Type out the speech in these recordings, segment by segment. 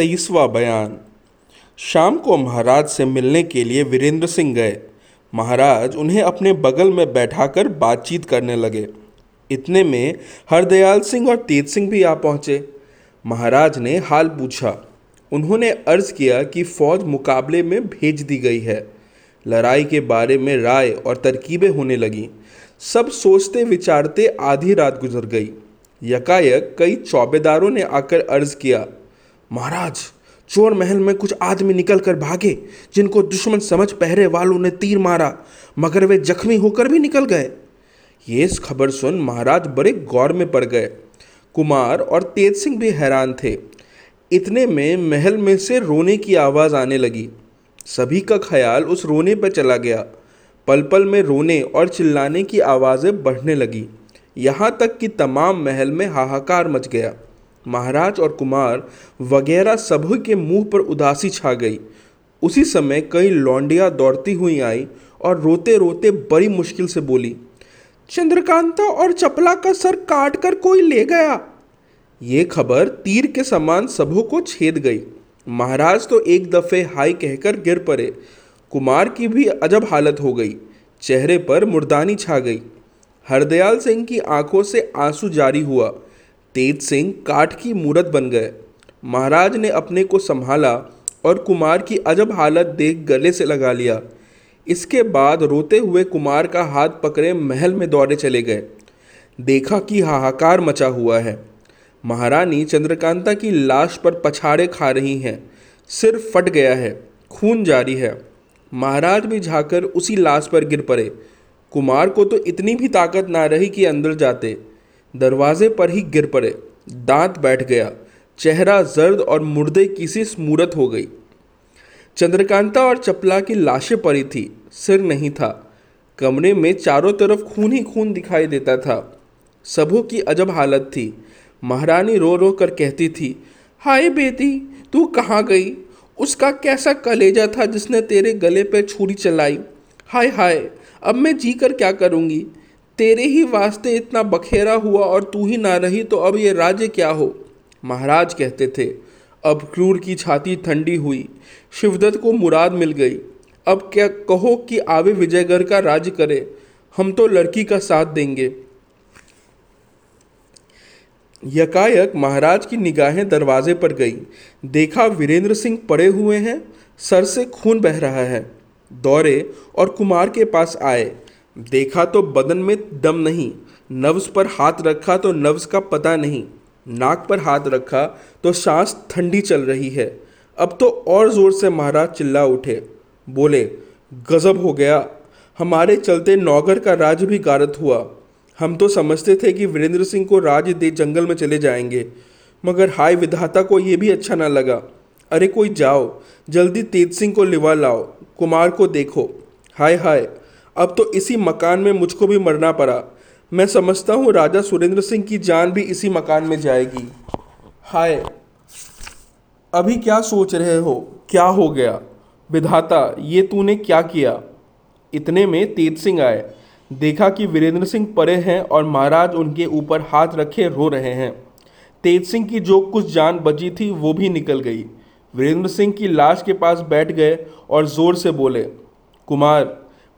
तेईसवा बयान। शाम को महाराज से मिलने के लिए वीरेंद्र सिंह गए। महाराज उन्हें अपने बगल में बैठाकर बातचीत करने लगे। इतने में हरदयाल सिंह और तेज सिंह भी आ पहुँचे। महाराज ने हाल पूछा। उन्होंने अर्ज़ किया कि फ़ौज मुकाबले में भेज दी गई है। लड़ाई के बारे में राय और तरकीबें होने लगीं। सब सोचते विचारते आधी रात गुजर गई। यकायक कई चौबेदारों ने आकर अर्ज़ किया। महाराज, चोर महल में कुछ आदमी निकल कर भागे, जिनको दुश्मन समझ पहरे वालों ने तीर मारा, मगर वे जख्मी होकर भी निकल गए। ये खबर सुन महाराज बड़े गौर में पड़ गए। कुमार और तेज सिंह भी हैरान थे। इतने में महल में से रोने की आवाज़ आने लगी। सभी का ख्याल उस रोने पर चला गया। पल पल में रोने और चिल्लाने की आवाज़ें बढ़ने लगी। यहाँ तक कि तमाम महल में हाहाकार मच गया। महाराज और कुमार वगैरह सभी के मुँह पर उदासी छा गई। उसी समय कई लौंडियाँ दौड़ती हुई आई और रोते रोते बड़ी मुश्किल से बोली, चंद्रकांता और चपला का सर काट कर कोई ले गया? ये खबर तीर के समान सबों को छेद गई। महाराज तो एक दफ़े हाई कहकर गिर पड़े। कुमार की भी अजब हालत हो गई। चेहरे पर मुर्दानी छा गई। हरदयाल सिंह की आँखों से आँसू जारी हुआ। तेज सिंह काठ की मूरत बन गए। महाराज ने अपने को संभाला और कुमार की अजब हालत देख गले से लगा लिया। इसके बाद रोते हुए कुमार का हाथ पकड़े महल में दौड़े चले गए। देखा कि हाहाकार मचा हुआ है। महारानी चंद्रकांता की लाश पर पछाड़े खा रही हैं। सिर फट गया है, खून जारी है। महाराज भी झाकर उसी लाश पर गिर पड़े। कुमार को तो इतनी भी ताकत ना रही कि अंदर जाते। दरवाजे पर ही गिर पड़े। दांत बैठ गया। चेहरा जर्द और मुर्दे की सी स्मूरत हो गई। चंद्रकांता और चपला की लाशें पड़ी थी। सिर नहीं था। कमरे में चारों तरफ़ खून ही खून दिखाई देता था। सबों की अजब हालत थी। महारानी रो रो कर कहती थी, हाय बेटी, तू कहाँ गई? उसका कैसा कलेजा था जिसने तेरे गले पर छुरी चलाई? हाय हाय, अब मैं जी कर क्या करूँगी? तेरे ही वास्ते इतना बखेरा हुआ और तू ही ना रही तो अब ये राज्य क्या हो? महाराज कहते थे, अब क्रूर की छाती ठंडी हुई, शिवदत्त को मुराद मिल गई। अब क्या कहो कि आवे विजयगढ़ का राज करे, हम तो लड़की का साथ देंगे। यकायक महाराज की निगाहें दरवाजे पर गई। देखा वीरेंद्र सिंह पड़े हुए हैं, सर से खून बह रहा है। दौड़े और कुमार के पास आए। देखा तो बदन में दम नहीं नव्स पर हाथ रखा तो नव्स का पता नहीं, नाक पर हाथ रखा तो सांस ठंडी चल रही है। अब तो और ज़ोर से महाराज चिल्ला उठे, बोले, गज़ब हो गया, हमारे चलते नौगर का राज भी गारत हुआ। हम तो समझते थे कि वीरेंद्र सिंह को राज दे जंगल में चले जाएँगे, मगर हाय विधाता को ये भी अच्छा ना लगा। अरे कोई जाओ, जल्दी तेज सिंह को लिवा लाओ, कुमार को देखो, हाय हाय। अब तो इसी मकान में मुझको भी मरना पड़ा। मैं समझता हूँ राजा सुरेंद्र सिंह की जान भी इसी मकान में जाएगी। हाय, अभी क्या सोच रहे हो? क्या हो गया? विधाता, ये तूने क्या किया? इतने में तेज सिंह आए। देखा कि वीरेंद्र सिंह परे हैं और महाराज उनके ऊपर हाथ रखे रो रहे हैं। तेज सिंह की जो कुछ जान बची थी, वो भी निकल गई। वीरेंद्र सिंह की लाश के पास बैठ गए और ज़ोर से बोले, कुमार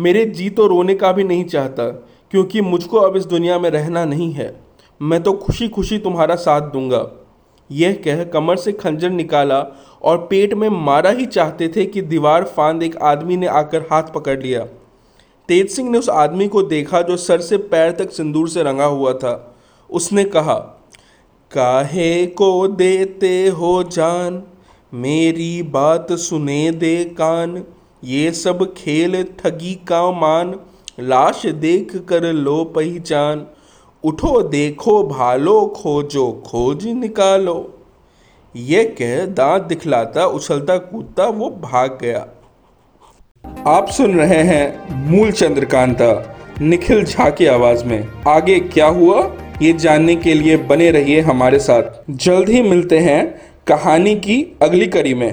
मेरे जी तो रोने का भी नहीं चाहता, क्योंकि मुझको अब इस दुनिया में रहना नहीं है। मैं तो खुशी खुशी तुम्हारा साथ दूँगा। यह कह कमर से खंजर निकाला और पेट में मारा ही चाहते थे कि दीवार फांद एक आदमी ने आकर हाथ पकड़ लिया। तेज सिंह ने उस आदमी को देखा जो सर से पैर तक सिंदूर से रंगा हुआ था। उसने कहा, काहे को देते हो जान? मेरी बात सुने दे कान। ये सब खेल ठगी का मान, लाश देख कर लो पहचान। उठो देखो भालो, खोजो खोज निकालो। ये कह दांत दिखलाता, उछलता कूदता, वो भाग गया। आप सुन रहे हैं मूल चंद्रकांता निखिल झा की आवाज़ में। आगे क्या हुआ, ये जानने के लिए बने रहिए हमारे साथ। जल्द ही मिलते हैं कहानी की अगली कड़ी में।